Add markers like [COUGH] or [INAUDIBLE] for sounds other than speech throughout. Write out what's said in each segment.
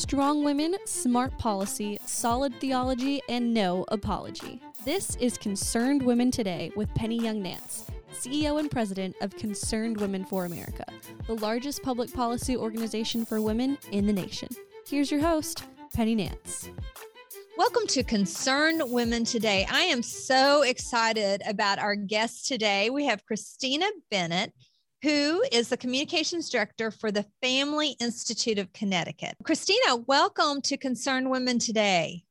Strong women, smart policy, solid theology, and no apology. This is Concerned Women Today with Penny Young Nance, CEO and President of Concerned Women for America, the largest public policy organization for women in the nation. Here's your host, Penny Nance. Welcome to Concerned Women Today. I am so excited about our guest today. We have Christina Bennett who is the communications director for the Family Institute of Connecticut. Christina, welcome to Concerned Women today.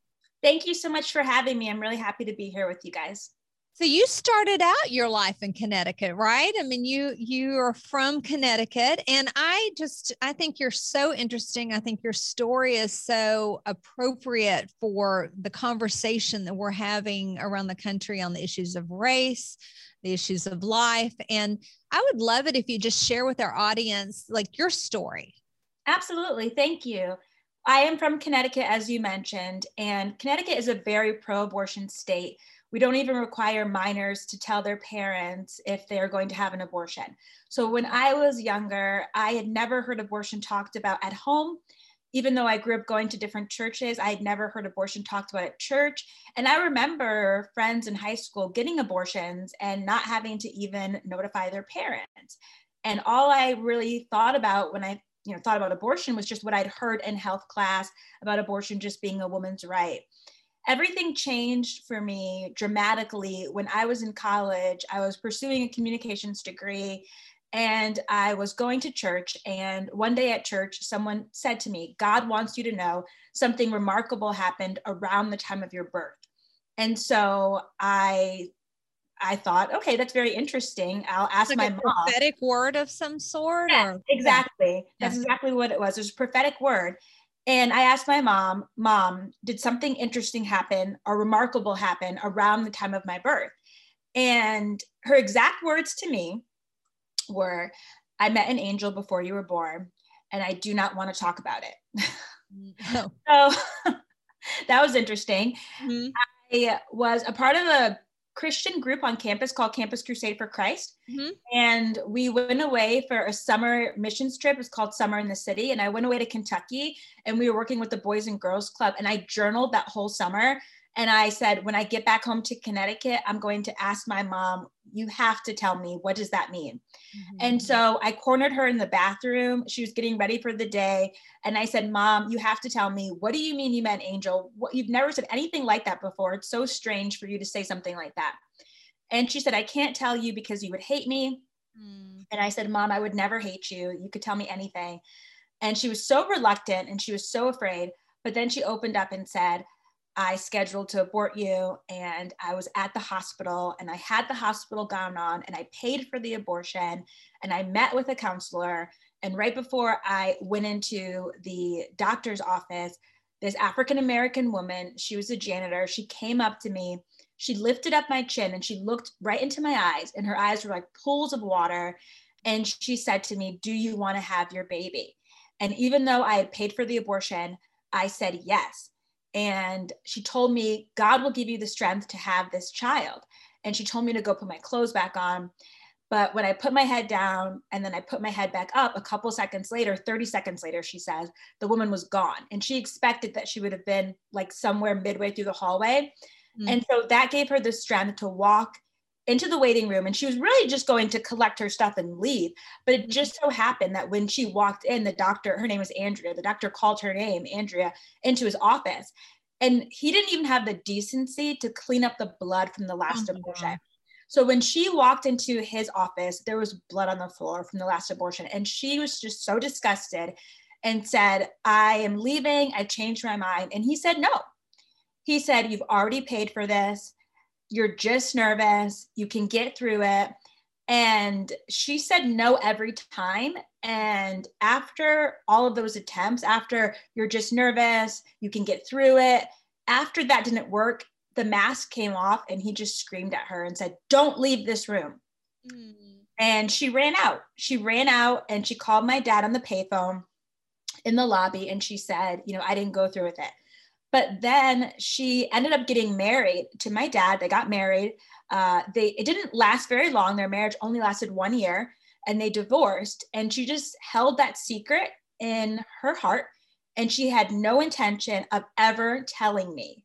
Thank you so much for having me. I'm really happy to be here with you guys. So you started out your life in Connecticut, right? I mean, you you are from Connecticut and I just I think you're so interesting. I think your story is so appropriate for the conversation that we're having around the country on the issues of race, the issues of life. And I would love it if you just share with our audience like your story. Absolutely. Thank you. I am from Connecticut, as you mentioned, and Connecticut is a very pro abortion state. We don't even require minors to tell their parents if they're going to have an abortion. So when I was younger, I had never heard abortion talked about at home even though I grew up going to different churches, I had never heard abortion talked about at church. And I remember friends in high school getting abortions and not having to even notify their parents. And all I really thought about when I you know thought about abortion was just what I'd heard in health class about abortion just being a woman's right. Everything changed for me dramatically when I was in college. I was pursuing a communications degree and I was going to church. And one day at church, someone said to me, God wants you to know something remarkable happened around the time of your birth. And so I I thought, okay, that's very interesting. I'll ask like my a mom. Prophetic word of some sort. Yeah, or, exactly. Yeah. That's exactly what it was. It was a prophetic word. And I asked my mom, Mom, did something interesting happen or remarkable happen around the time of my birth? And her exact words to me were I met an angel before you were born, and I do not want to talk about it. [LAUGHS] No. [LAUGHS] so [LAUGHS] that was interesting. Mhm. I was a part of a Christian group on campus called Campus Crusade for Christ. Mhm. And we went away for a summer missions trip. It's called Summer in the City. And I went away to Kentucky and we were working with the Boys and Girls Club. And I journaled that whole summer. And I said, when I get back home to Connecticut, I'm going to ask my mom, you have to tell me, what does that mean? Mm-hmm. And so I cornered her in the bathroom. She was getting ready for the day. And I said, Mom, you have to tell me, what do you mean you meant angel? What, you've never said anything like that before. It's so strange for you to say something like that. And she said, I can't tell you because you would hate me. Mm. And I said, Mom, I would never hate you. You could tell me anything. And she was so reluctant and she was so afraid. But then she opened up and said, I scheduled to abort you and I was at the hospital and I had the hospital gown on and I paid for the abortion and I met with a counselor. And right before I went into the doctor's office, this African American woman, she was a janitor, she came up to me. She lifted up my chin and she looked right into my eyes, and her eyes were like pools of water. And she said to me, Do you want to have your baby? And even though I had paid for the abortion, I said yes. And she told me, God will give you the strength to have this child. And she told me to go put my clothes back on. But when I put my head down and then I put my head back up, a couple seconds later, 30 seconds later, she says, the woman was gone. And she expected that she would have been like somewhere midway through the hallway. Mm. And so that gave her the strength to walk into the waiting room. And she was really just going to collect her stuff and leave. But it just mm-hmm. so happened that when she walked in, the doctor, her name was Andrea, the doctor called her name, Andrea, into his office. And he didn't even have the decency to clean up the blood from the last Oh abortion. God. So when she walked into his office, there was blood on the floor from the last abortion. And she was just so disgusted and said, I am leaving. I changed my mind. And he said, No. He said, You've already paid for this. You're just nervous. You can get through it. And she said no every time. And after all of those attempts, after you're just nervous, you can get through it, after that didn't work, the mask came off and he just screamed at her and said, Don't leave this room. Mm. And she ran out. She ran out and she called my dad on the payphone in the lobby and she said, You know, I didn't go through with it. But then she ended up getting married to my dad. They got married. Uh, they it didn't last very long. Their marriage only lasted one year, and they divorced. And she just held that secret in her heart. And she had no intention of ever telling me.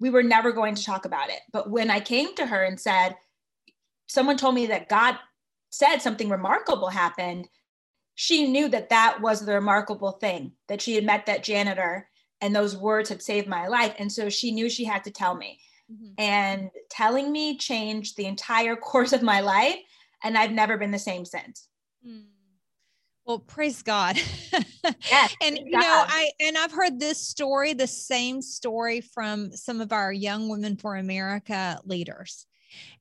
We were never going to talk about it. But when I came to her and said, someone told me that God said something remarkable happened, she knew that that was the remarkable thing that she had met that janitor and those words had saved my life. And so she knew she had to tell me. Mm-hmm. And telling me changed the entire [LAUGHS] course of my life. And I've never been the same since. Mm. Well, praise God. [LAUGHS] yes, and you God. know, I and I've heard this story, the same story from some of our young women for America leaders.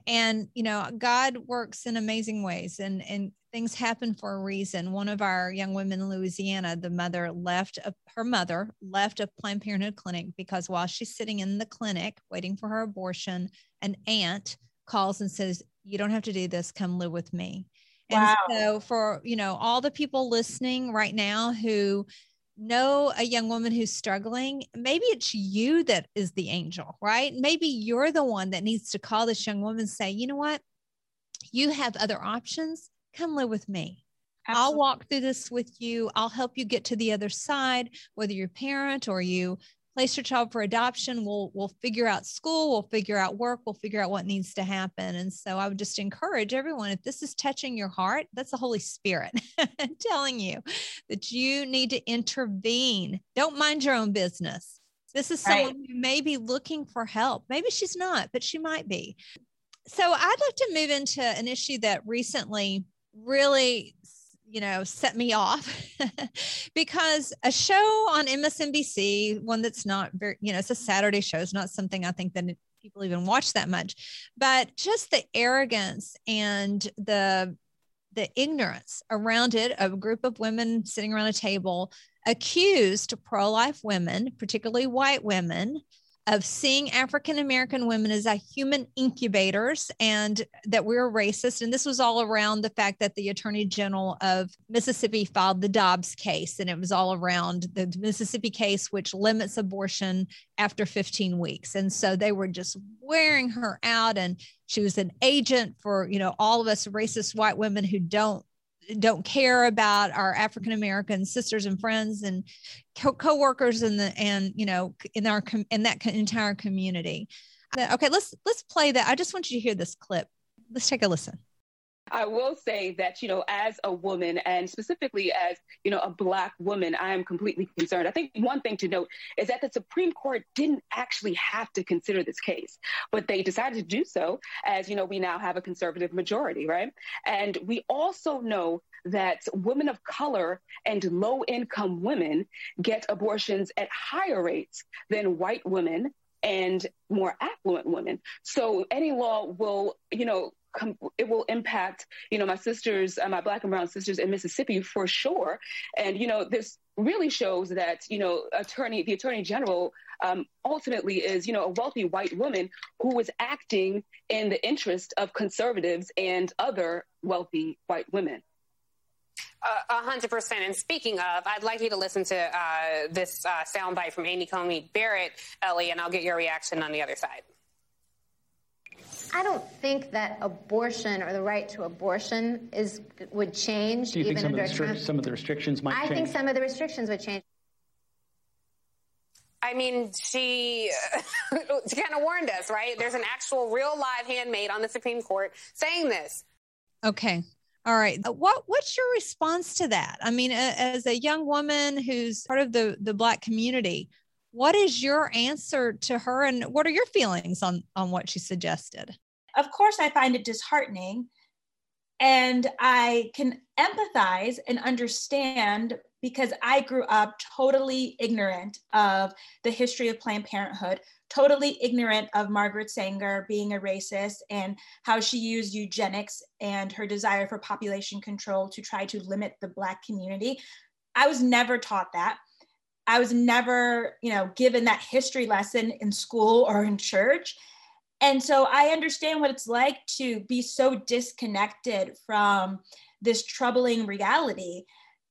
And you know, God works in amazing ways and and things happen for a reason. One of our young women in Louisiana, the mother left a, her mother left a Planned Parenthood clinic because while she's sitting in the clinic waiting for her abortion, an aunt calls and says, "You don't have to do this. Come live with me." Wow. And so for, you know, all the people listening right now who know a young woman who's struggling, maybe it's you that is the angel, right? Maybe you're the one that needs to call this young woman and say, you know what? You have other options. Come live with me. Absolutely. I'll walk through this with you. I'll help you get to the other side, whether you're a parent or you place your child for adoption. We'll we'll figure out school we'll figure out work we'll figure out what needs to happen. And so i would just encourage everyone if this is touching your heart that's the holy spirit [LAUGHS] telling you that you need to intervene. Don't mind your own business. This is someone right. who may be looking for help. Maybe she's not but she might be. So i'd like to move into an issue that recently really you know, set me off. [LAUGHS] Because a show on MSNBC, one that's not very, you know, it's a Saturday show, it's not something I think that people even watch that much, but just the arrogance and the the ignorance around it of a group of women sitting around a table accused pro-life women, particularly white women, of seeing African American women as a human incubators and that we we're racist. And this was all around the fact that the Attorney General of Mississippi filed the Dobbs case. And it was all around the Mississippi case, which limits abortion after 15 weeks. And so they were just wearing her out. And she was an agent for, you know, all of us racist white women who don't don't care about our African American sisters and friends and co- coworkers and the and you know in our in that entire community. Uh, okay, let's let's play that. I just want you to hear this clip. Let's take a listen. I will say that, you know, as a woman and specifically as, you know, a Black woman, I am completely concerned. I think one thing to note is that the Supreme Court didn't actually have to consider this case, but they decided to do so as, you know, we now have a conservative majority, right? And we also know that women of color and low income women get abortions at higher rates than white women and more affluent women. So any law will, you know, com- it will impact, you know, my sisters, uh, my black and brown sisters in Mississippi for sure. And, you know, this really shows that, you know, attorney, the attorney general um, ultimately is, you know, a wealthy white woman who was acting in the interest of conservatives and other wealthy white women. A hundred percent. And speaking of, I'd like you to listen to uh, this uh, soundbite from Amy Coney Barrett, Ellie, and I'll get your reaction on the other side. I don't think that abortion or the right to abortion is would change. Do you think some of, the some of the restrictions might I change? I think some of the restrictions would change. I mean, she, [LAUGHS] she kind of warned us, right? There's an actual real live handmaid on the Supreme Court saying this. Okay. All right. Uh, what what's your response to that? I mean, as a young woman who's part of the the black community, what is your answer to her and what are your feelings on on what she suggested? Of course, I find it disheartening and I can empathize and understand because I grew up totally ignorant of the history of Planned Parenthood, totally ignorant of Margaret Sanger being a racist and how she used eugenics and her desire for population control to try to limit the Black community. I was never taught that. I was never, you know, given that history lesson in school or in church. And so I understand what it's like to be so disconnected from this troubling reality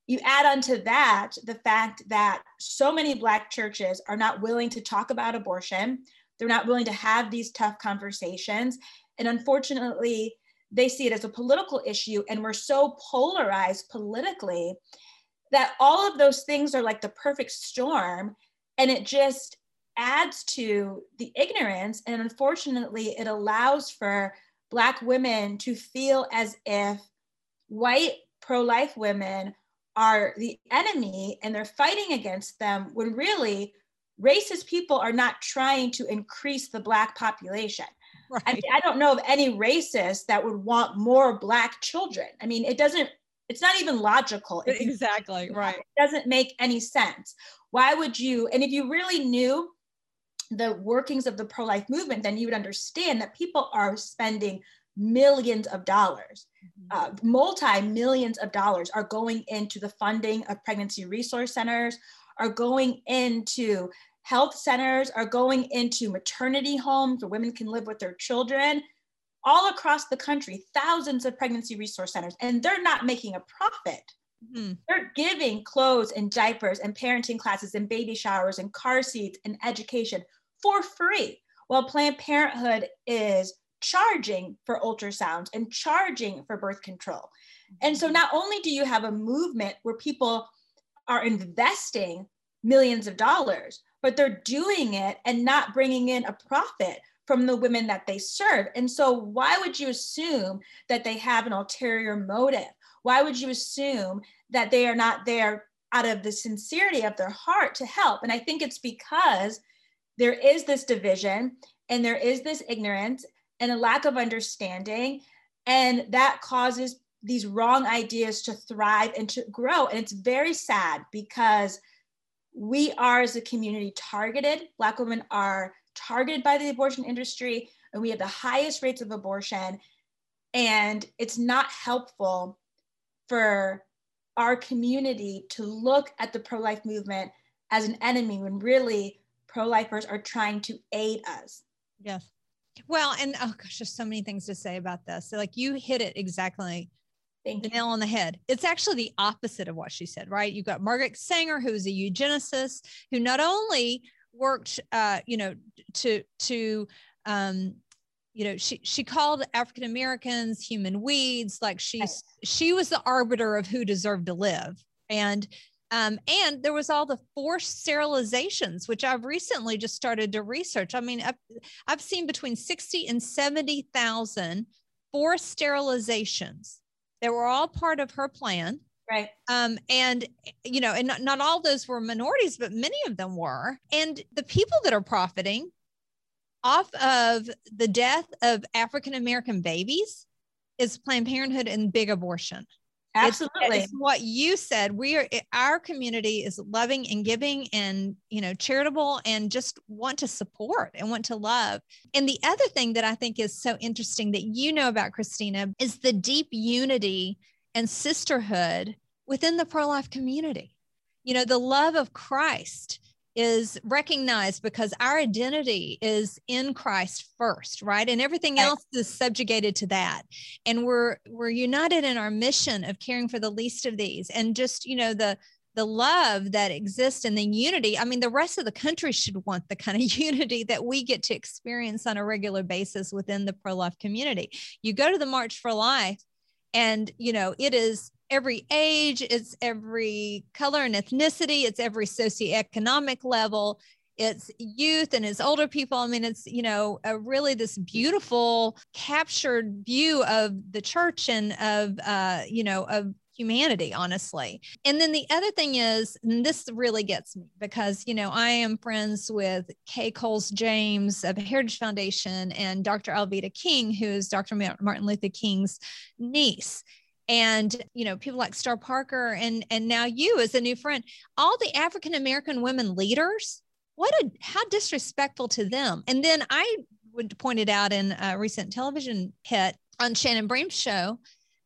you add onto that the fact that so many Black churches are not willing to talk about abortion, they're not willing to have these tough conversations. And unfortunately, they see it as a political issue, and we're so polarized politically that all of those things are like the perfect storm and it just adds to the ignorance and unfortunately it allows for black women to feel as if white pro-life women are the enemy and they're fighting against them when really racist people are not trying to increase the black population right. I, mean, I don't know of any racist that would want more black children i mean it doesn't it's not even logical. Exactly right. it doesn't make any sense. Why would you and if you really knew the workings of the pro-life movement then you would understand that people are spending millions of dollars. Mm-hmm. uh, multi millions of dollars are going into the funding of pregnancy resource centers are going into health centers are going into maternity homes where women can live with their children all across the country, thousands of pregnancy resource centers, and they're not making a profit. Mm-hmm. They're giving clothes and diapers and parenting classes and baby showers and car seats and education for free, while Planned Parenthood is charging for ultrasounds and charging for birth control. And so, mm-hmm. not only do you have a movement where people are investing millions of dollars, but they're doing it and not bringing in a profit from the women that they serve. And so, why would you assume that they have an ulterior motive? Why would you assume that they are not there out of the sincerity of their heart to help? And I think it's because there is this division and there is this ignorance and a lack of understanding. And that causes these wrong ideas to thrive and to grow. And it's very sad because we are, as a community, targeted. Black women are targeted by the abortion industry and we have the highest rates of abortion. And it's not helpful for our community to look at the pro-life movement as an enemy when really pro-lifers are trying to aid us. Yes. Well and oh gosh there's so many things to say about this. So like you hit it exactly the nail on the head. It's actually the opposite of what she said, right? You've got Margaret Sanger, who's a eugenicist, who not only worked, uh, you know, to to um, you know she she called african americans human weeds like she's she was the arbiter of who deserved to live. And um, and there was all the forced sterilizations which i've recently just started to research. I mean i've, I've seen between 60 and 70000 forced sterilizations that were all part of her plan Right. Um, and, you know, and not, not all those were minorities, but many of them were. And the people that are profiting off of the death of African American babies is Planned Parenthood and big abortion. Absolutely. It's, it's, what you said. We are our community is loving and giving and you know charitable and just want to support and want to love. And the other thing that I think is so interesting that you know about Christina is the deep unity and sisterhood within the pro life community. You know, the love of Christ is recognized because our identity is in Christ first, right? And everything else is subjugated to that. And we're we're united in our mission of caring for the least of these and just, you know, the the love that exists and the unity. I mean, the rest of the country should want the kind of [LAUGHS] unity that we get to experience on a regular basis within the pro life community. You go to the March for Life, and you know it is every age it's every color and ethnicity it's every socioeconomic level. It's youth and it's older people. I mean it's you know a really this beautiful captured view of the church and of uh you know of humanity, honestly. And then the other thing is, this really gets me because, you know, I am friends with Kay Coles James of Heritage Foundation and Dr. Alveda King, who is Dr. Martin Luther King's niece and you know people like star parker and and now you as a new friend all the african american women leaders what a how disrespectful to them and then i would point it out in a recent television hit on shannon bream's show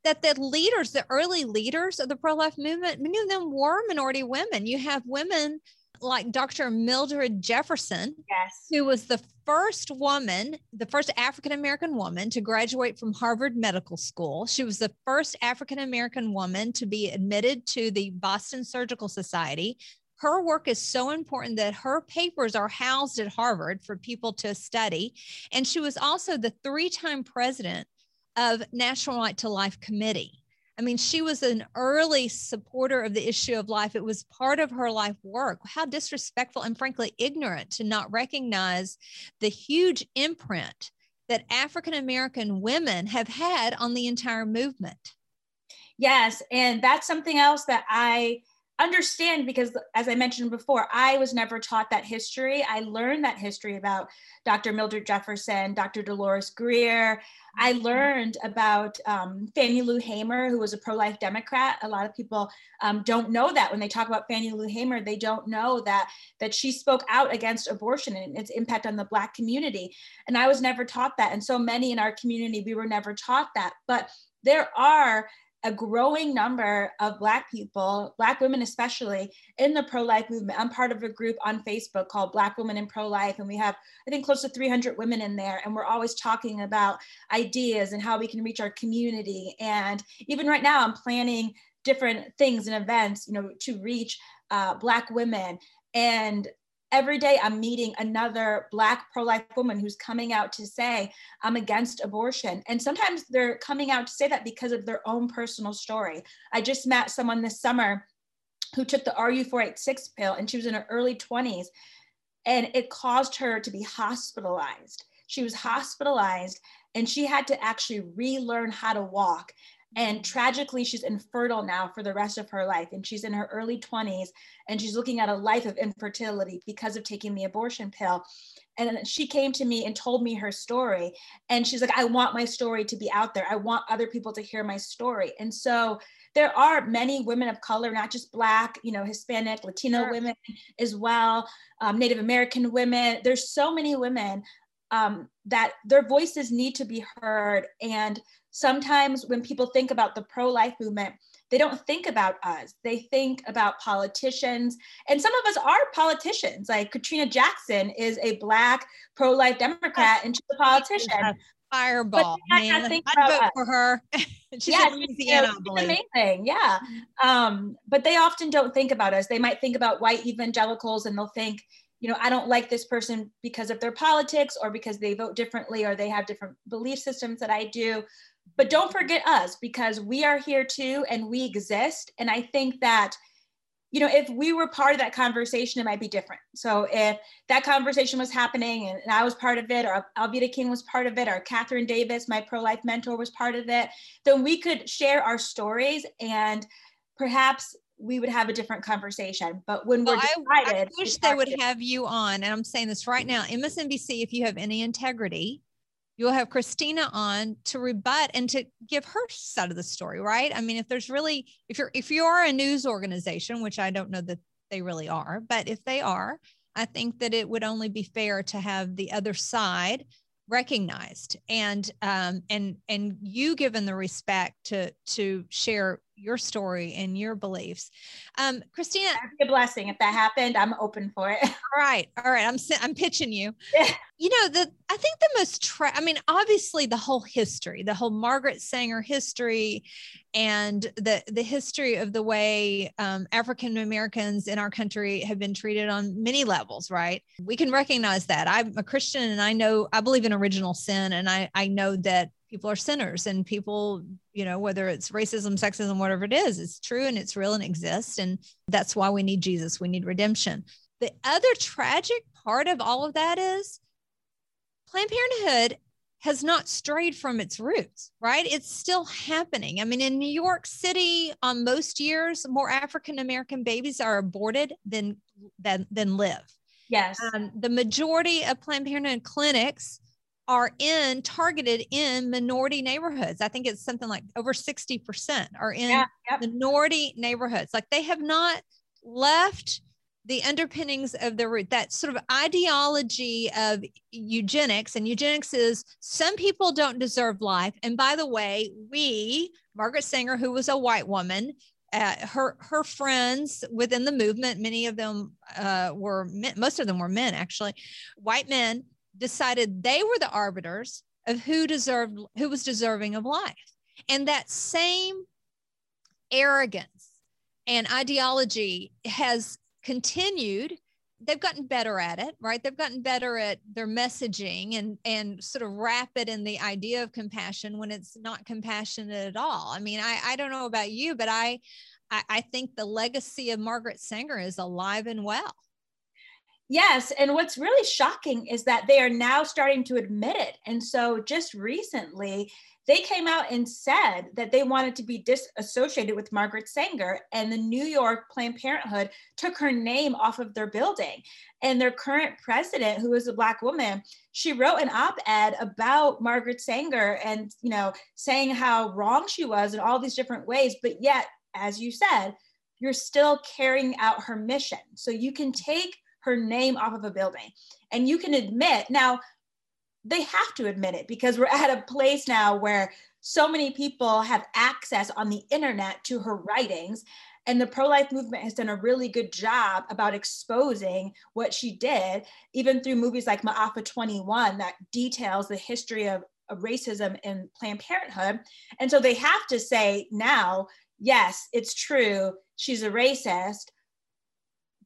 that the leaders, the early leaders of the pro life movement, many of them were minority women. You have women like Dr. Mildred Jefferson, yes. who was the first woman, the first African American woman to graduate from Harvard Medical School. She was the first African American woman to be admitted to the Boston Surgical Society. Her work is so important that her papers are housed at Harvard for people to study. And she was also the three time president of National Right to Life Committee. I mean, she was an early supporter of the issue of life. It was part of her life work. How disrespectful and frankly ignorant to not recognize the huge imprint that African American women have had on the entire movement. Yes. And that's something else that I understand because as i mentioned before i was never taught that history. I learned that history about dr mildred jefferson dr dolores grier. I mm-hmm. learned about um, fannie lou hamer who was a pro-life democrat. A lot of people um, don't know that. When they talk about fannie lou hamer they don't know that that she spoke out against abortion and its impact on the black community. And i was never taught that. And so many in our community we were never taught that. But there are a growing number of Black people, Black women especially, in the pro life movement. I'm part of a group on Facebook called Black Women in Pro Life, and we have, I think, close to 300 women in there. And we're always talking about ideas and how we can reach our community. And even right now, I'm planning different things and events, you know, to reach uh, Black women. And every day I'm meeting another Black pro life woman who's coming out to say, I'm against abortion. And sometimes they're coming out to say that because of their own personal story. I just met someone this summer who took the RU486 pill and she was in her early 20s and it caused her to be hospitalized. She was hospitalized and she had to actually relearn how to walk. And tragically, she's infertile now for the rest of her life. And she's in her early 20s and she's looking at a life of infertility because of taking the abortion pill. And she came to me and told me her story. And she's like, I want my story to be out there. I want other people to hear my story. And so there are many women of color, not just Black, you know, Hispanic, Latino sure. women as well, um, Native American women. There's so many women um, that their voices need to be heard. And sometimes when people think about the pro life movement, they don't think about us. They think about politicians. And some of us are politicians. Like Katrina Jackson is a Black pro life Democrat and she's a politician. Fireball. I'd vote us. for her. [LAUGHS] she's yeah, Louisiana, she's amazing. Yeah. Um, but they often don't think about us. They might think about white evangelicals and they'll think, you know, I don't like this person because of their politics or because they vote differently or they have different belief systems that I do. But don't forget us because we are here too and we exist. And I think that, you know, if we were part of that conversation, it might be different. So if that conversation was happening and, I was part of it, or Alveda King was part of it, or Catherine Davis, my pro life mentor, was part of it, then we could share our stories and perhaps we would have a different conversation. But when we're decided, I, I wish they would have you on. And I'm saying this right now, MSNBC, if you have any integrity, you'll have Christina on to rebut and to give her side of the story, right? I mean, if there's really, if you're, if you are a news organization, which I don't know that they really are, but if they are, I think that it would only be fair to have the other side recognized and um, and and you given the respect to to share your story and your beliefs. Um, Christina, That'd be a blessing if that happened. I'm open for it. [LAUGHS] all right, all right. I'm I'm pitching you. you know the I think the most tra- I mean, obviously the whole history, the whole Margaret Sanger history, and the the history of the way um, African Americans in our country have been treated on many levels. Right? We can recognize that. I'm a Christian, and I know I believe in original sin, and I I know that people are sinners and people you know whether it's racism sexism whatever it is it's true and it's real and exists. And that's why we need jesus. We need redemption. The other tragic part of all of that is planned parenthood has not strayed from its roots right? It's still happening. I mean in new york city on most years more african american babies are aborted than than than live. Yes. Um, the majority of planned parenthood clinics are in targeted in minority neighborhoods. I think it's something like over 60% are in yeah, yep. minority neighborhoods. Like they have not left the underpinnings of the root, that sort of ideology of eugenics. And eugenics is some people don't deserve life. And by the way, we, Margaret Sanger, who was a white woman, uh, her her friends within the movement, many of them uh, were men, most of them were men actually, white men decided they were the arbiters of who deserved who was deserving of life. And that same arrogance and ideology has continued. They've gotten better at it right? They've gotten better at their messaging and and sort of wrap it in the idea of compassion when it's not compassionate at all. I mean i i don't know about you but i i, I think the legacy of margaret sanger is alive and well Yes. And what's really shocking is that they are now starting to admit it. And so just recently, they came out and said that they wanted to be disassociated with Margaret Sanger, and the New York Planned Parenthood took her name off of their building. And their current president, who is a Black woman, she wrote an op ed about Margaret Sanger and, you know, saying how wrong she was in all these different ways. But yet, as you said, you're still carrying out her mission. So you can take her name off of a building. And you can admit now they have to admit it because we're at a place now where so many people have access on the internet to her writings and the pro-life movement has done a really good job about exposing what she did even through movies like Ma'afa 21 that details the history of racism in planned parenthood. And so they have to say now yes it's true she's a racist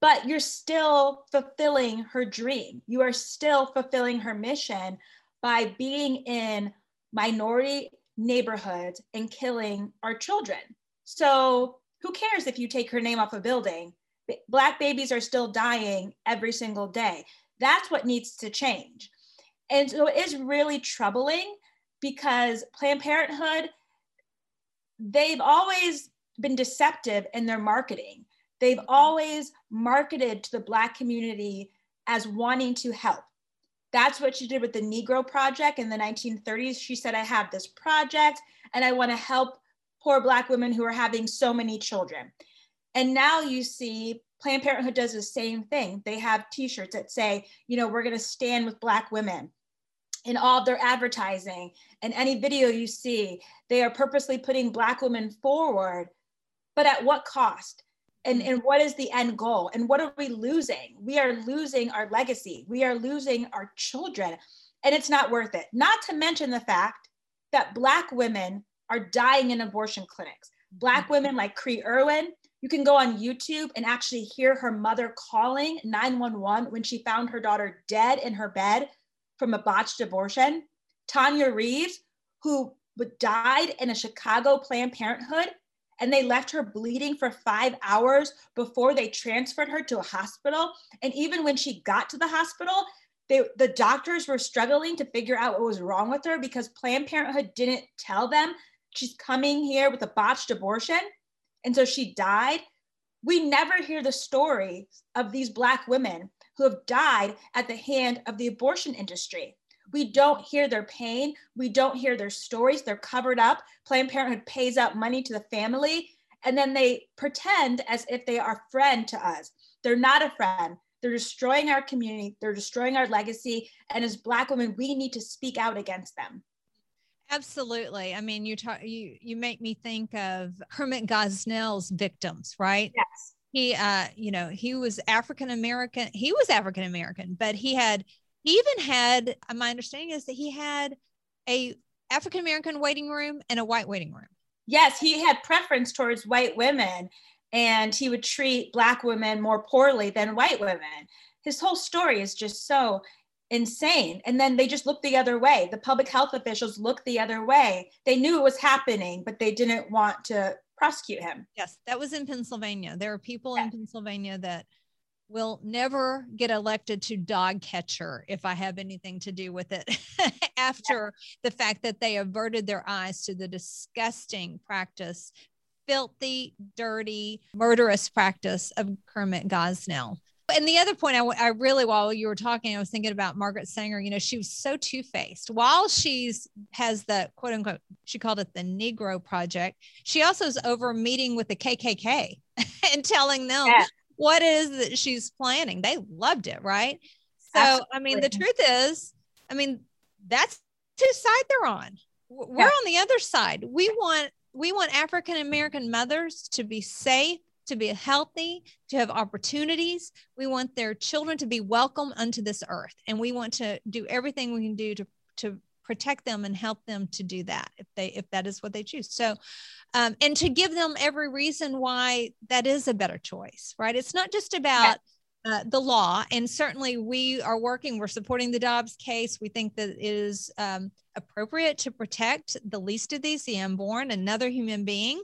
but you're still fulfilling her dream. You are still fulfilling her mission by being in minority neighborhoods and killing our children. So, who cares if you take her name off a building? Black babies are still dying every single day. That's what needs to change. And so it is really troubling because Planned Parenthood, they've always been deceptive in their marketing. They've always marketed to the Black community as wanting to help. That's what she did with the Negro Project in the 1930s. She said, I have this project and I want to help poor Black women who are having so many children. And now you see Planned Parenthood does the same thing. They have t shirts that say, you know, we're going to stand with Black women. In all of their advertising and any video you see, they are purposely putting Black women forward, but at what cost? And, mm. and what is the end goal? And what are we losing? We are losing our legacy. We are losing our children and it's not worth it. Not to mention the fact that black women are dying in abortion clinics. Black mm. women like cree erwin you can go on youtube and actually hear her mother calling 911 when she found her daughter dead in her bed from a botched abortion. Tonya reaves who died in a chicago planned parenthood and they left her bleeding for five hours before they transferred her to a hospital. And even when she got to the hospital, they, the doctors were struggling to figure out what was wrong with her because Planned Parenthood didn't tell them she's coming here with a botched abortion. And so she died. We never hear the story of these Black women who have died at the hand of the abortion industry. We don't hear their pain. We don't hear their stories. They're covered up. Planned Parenthood pays out money to the family, and then they pretend as if they are friend to us. They're not a friend. They're destroying our community. They're destroying our legacy. And as Black women, we need to speak out against them. Absolutely. I mean, you talk you you make me think of Kermit Gosnell's victims, right? Yes. He uh, you know, he was African American. He was African American, but he had he even had, uh, my understanding is that he had a African American waiting room and a white waiting room. Yes, he had preference towards white women and he would treat black women more poorly than white women. His whole story is just so insane. And then they just looked the other way. The public health officials looked the other way. They knew it was happening, but they didn't want to prosecute him. Yes, that was in Pennsylvania. There are people yeah. in Pennsylvania that will never get elected to dog catcher if I have anything to do with it [LAUGHS] after yeah. the fact that they averted their eyes to the disgusting practice, filthy, dirty, murderous practice of Kermit Gosnell. And the other point I, I really, while you were talking, I was thinking about Margaret Sanger. You know, she was so two faced. While she's has the quote unquote, she called it the Negro Project. She also is over meeting with the KKK [LAUGHS] and telling them yeah what is that she's planning. They loved it, right? So, Absolutely. I mean, the truth is, I mean, that's whose side they're on. We're yeah. on the other side. We want we want African American mothers to be safe, to be healthy, to have opportunities. We want their children to be welcome unto this earth, and we want to do everything we can do to to protect them and help them to do that if they if that is what they choose so um, and to give them every reason why that is a better choice right it's not just about uh, the law. And certainly we are working, we're supporting the Dobbs case. We think that it is um, appropriate to protect the least of these, the unborn, another human being.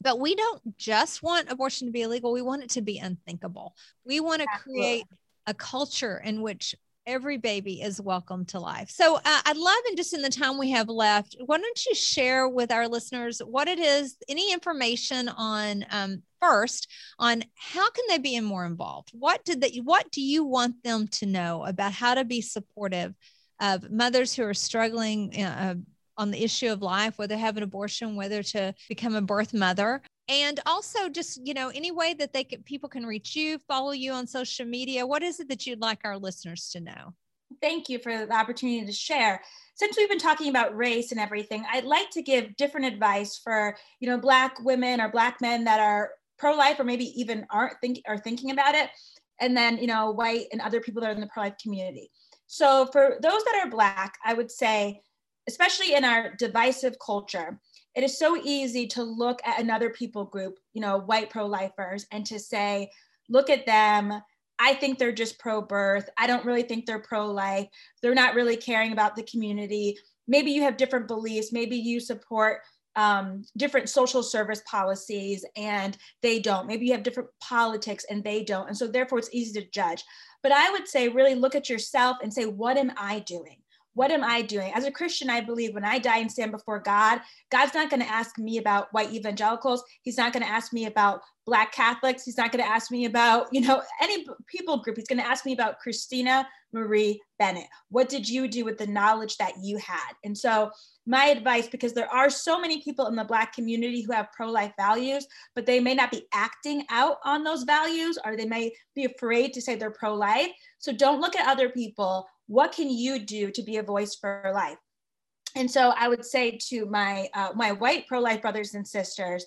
But we don't just want abortion to be illegal, we want it to be unthinkable. We want to create a culture in which every baby is welcome to life. So uh, I'd love, and just in the time we have left, why don't you share with our listeners what it is, any information on um, first on how can they be more involved? What did they, what do you want them to know about how to be supportive of mothers who are struggling uh, on the issue of life, whether have an abortion, whether to become a birth mother, and also just you know any way that they can people can reach you follow you on social media what is it that you'd like our listeners to know? Thank you for the opportunity to share. Since we've been talking about race and everything i'd like to give different advice for you know black women or black men that are pro-life or maybe even aren't think are thinking about it and then you know white and other people that are in the pro-life community. So for those that are black i would say especially in our divisive culture it is so easy to look at another people group, you know, white pro lifers, and to say, look at them. I think they're just pro birth. I don't really think they're pro life. They're not really caring about the community. Maybe you have different beliefs. Maybe you support um, different social service policies and they don't. Maybe you have different politics and they don't. And so, therefore, it's easy to judge. But I would say, really look at yourself and say, what am I doing? What am I doing? As a Christian, I believe when I die and stand before God, God's not going to ask me about white evangelicals. He's not going to ask me about black Catholics. He's not going to ask me about, you know, any people group. He's going to ask me about Christina Marie Bennett. What did you do with the knowledge that you had? And so my advice, because there are so many people in the Black community who have pro life values, but they may not be acting out on those values, or they may be afraid to say they're pro life. So don't look at other people. What can you do to be a voice for life? And so I would say to my uh, my white pro life brothers and sisters,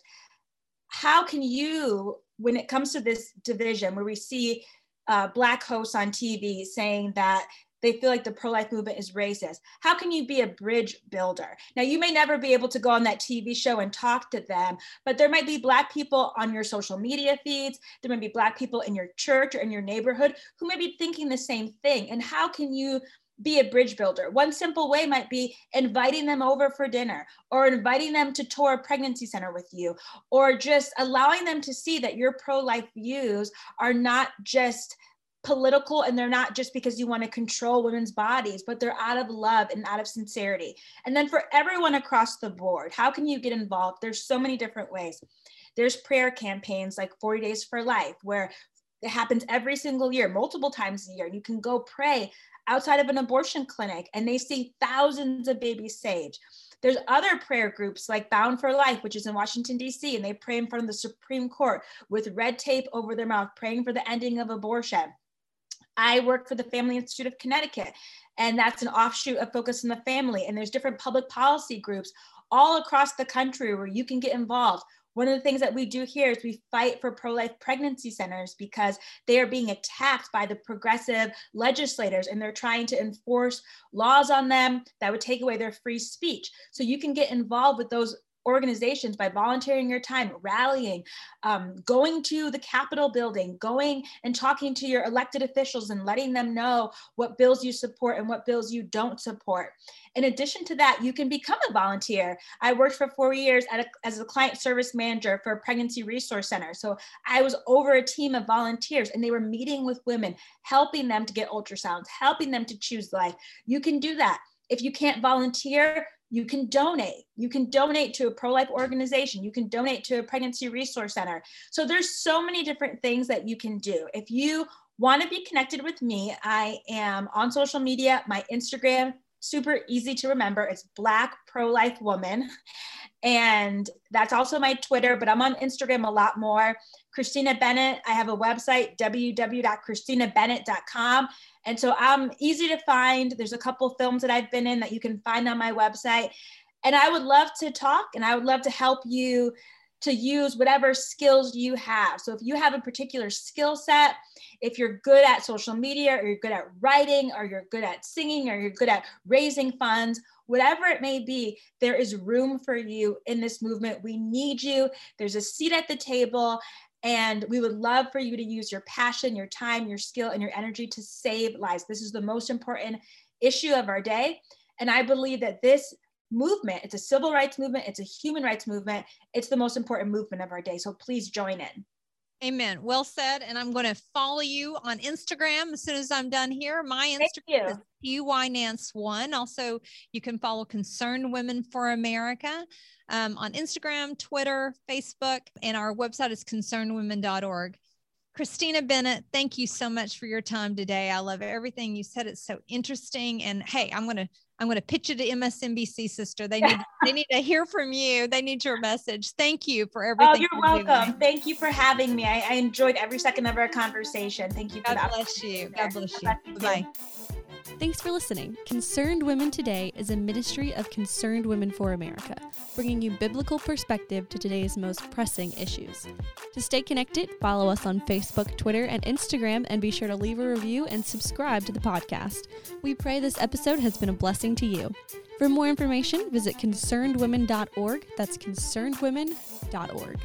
how can you, when it comes to this division, where we see uh, black hosts on TV saying that they feel like the pro-life movement is racist. How can you be a bridge builder? Now you may never be able to go on that tv show and talk to them but there might be black people on your social media feeds. There might be black people in your church or in your neighborhood who may be thinking the same thing. And how can you be a bridge builder. One simple way might be inviting them over for dinner or inviting them to tour a pregnancy center with you or just allowing them to see that your pro life views are not just political and they're not just because you want to control women's bodies, but they're out of love and out of sincerity. And then for everyone across the board, how can you get involved? There's so many different ways. There's prayer campaigns like 40 Days for Life, where it happens every single year, multiple times a year. And You can go pray outside of an abortion clinic and they see thousands of babies saved. There's other prayer groups like Bound for Life, which is in Washington, D.C., and they pray in front of the Supreme Court with red tape over their mouth, praying for the ending of abortion. I work for the Family Institute of Connecticut, and that's an offshoot of Focus on the Family. And there's different public policy groups all across the country where you can get involved. One of the things that we do here is we fight for pro life pregnancy centers because they are being attacked by the progressive legislators and they're trying to enforce laws on them that would take away their free speech. So you can get involved with those organizations by volunteering your time, rallying, um, going to the Capitol building, going and talking to your elected officials and letting them know what bills you support and what bills you don't support. In addition to that, you can become a volunteer. I worked for four years a, as a client service manager for a pregnancy resource center. So I was over a team of volunteers and they were meeting with women, helping them to get ultrasounds, helping them to choose life. You can do that. If you can't volunteer, you can donate. You can donate to a pro-life organization. You can donate to a pregnancy resource center. So there's so many different things that you can do. If you want to be connected with me i am on social media my instagram super easy to remember it's black pro-life woman and that's also my twitter but i'm on instagram a lot more christina bennett i have a website www.christinabennett.com and so I'm easy to find. There's a couple films that I've been in that you can find on my website. And I would love to talk and I would love to help you to use whatever skills you have. So if you have a particular skill set, if you're good at social media or you're good at writing or you're good at singing or you're good at raising funds, whatever it may be, there is room for you in this movement. We need you. There's a seat at the table And we would love for you to use your passion, your time, your skill, and your energy to save lives. This is the most important issue of our day. And I believe that this movement, it's a civil rights movement, it's a human rights movement, it's the most important movement of our day. So please join in. Amen. Well said. And I'm going to follow you on Instagram as soon as I'm done here. My Instagram is PY Nance one. Also, you can follow Concerned Women for America um, on Instagram, Twitter, Facebook, and our website is concernedwomen.org. Christina Bennett, thank you so much for your time today. I love everything you said. It's so interesting. And hey, I'm going to I'm to pitch it to MSNBC, sister. They need [LAUGHS] they need to hear from you. They need your message. Thank you for oh, everything. Oh, you're, you're welcome. Doing. Thank you for having me. I, I, enjoyed every second of our conversation. Thank you. God bless you. God bless you. Bye. Thanks for listening. Concerned Women Today is a ministry of Concerned Women for America, bringing you biblical perspective to today's most pressing issues. To stay connected, follow us on Facebook, Twitter, and Instagram, and be sure to leave a review and subscribe to the podcast. We pray this episode has been a blessing to you. For more information, visit concernedwomen.org. That's concernedwomen.org.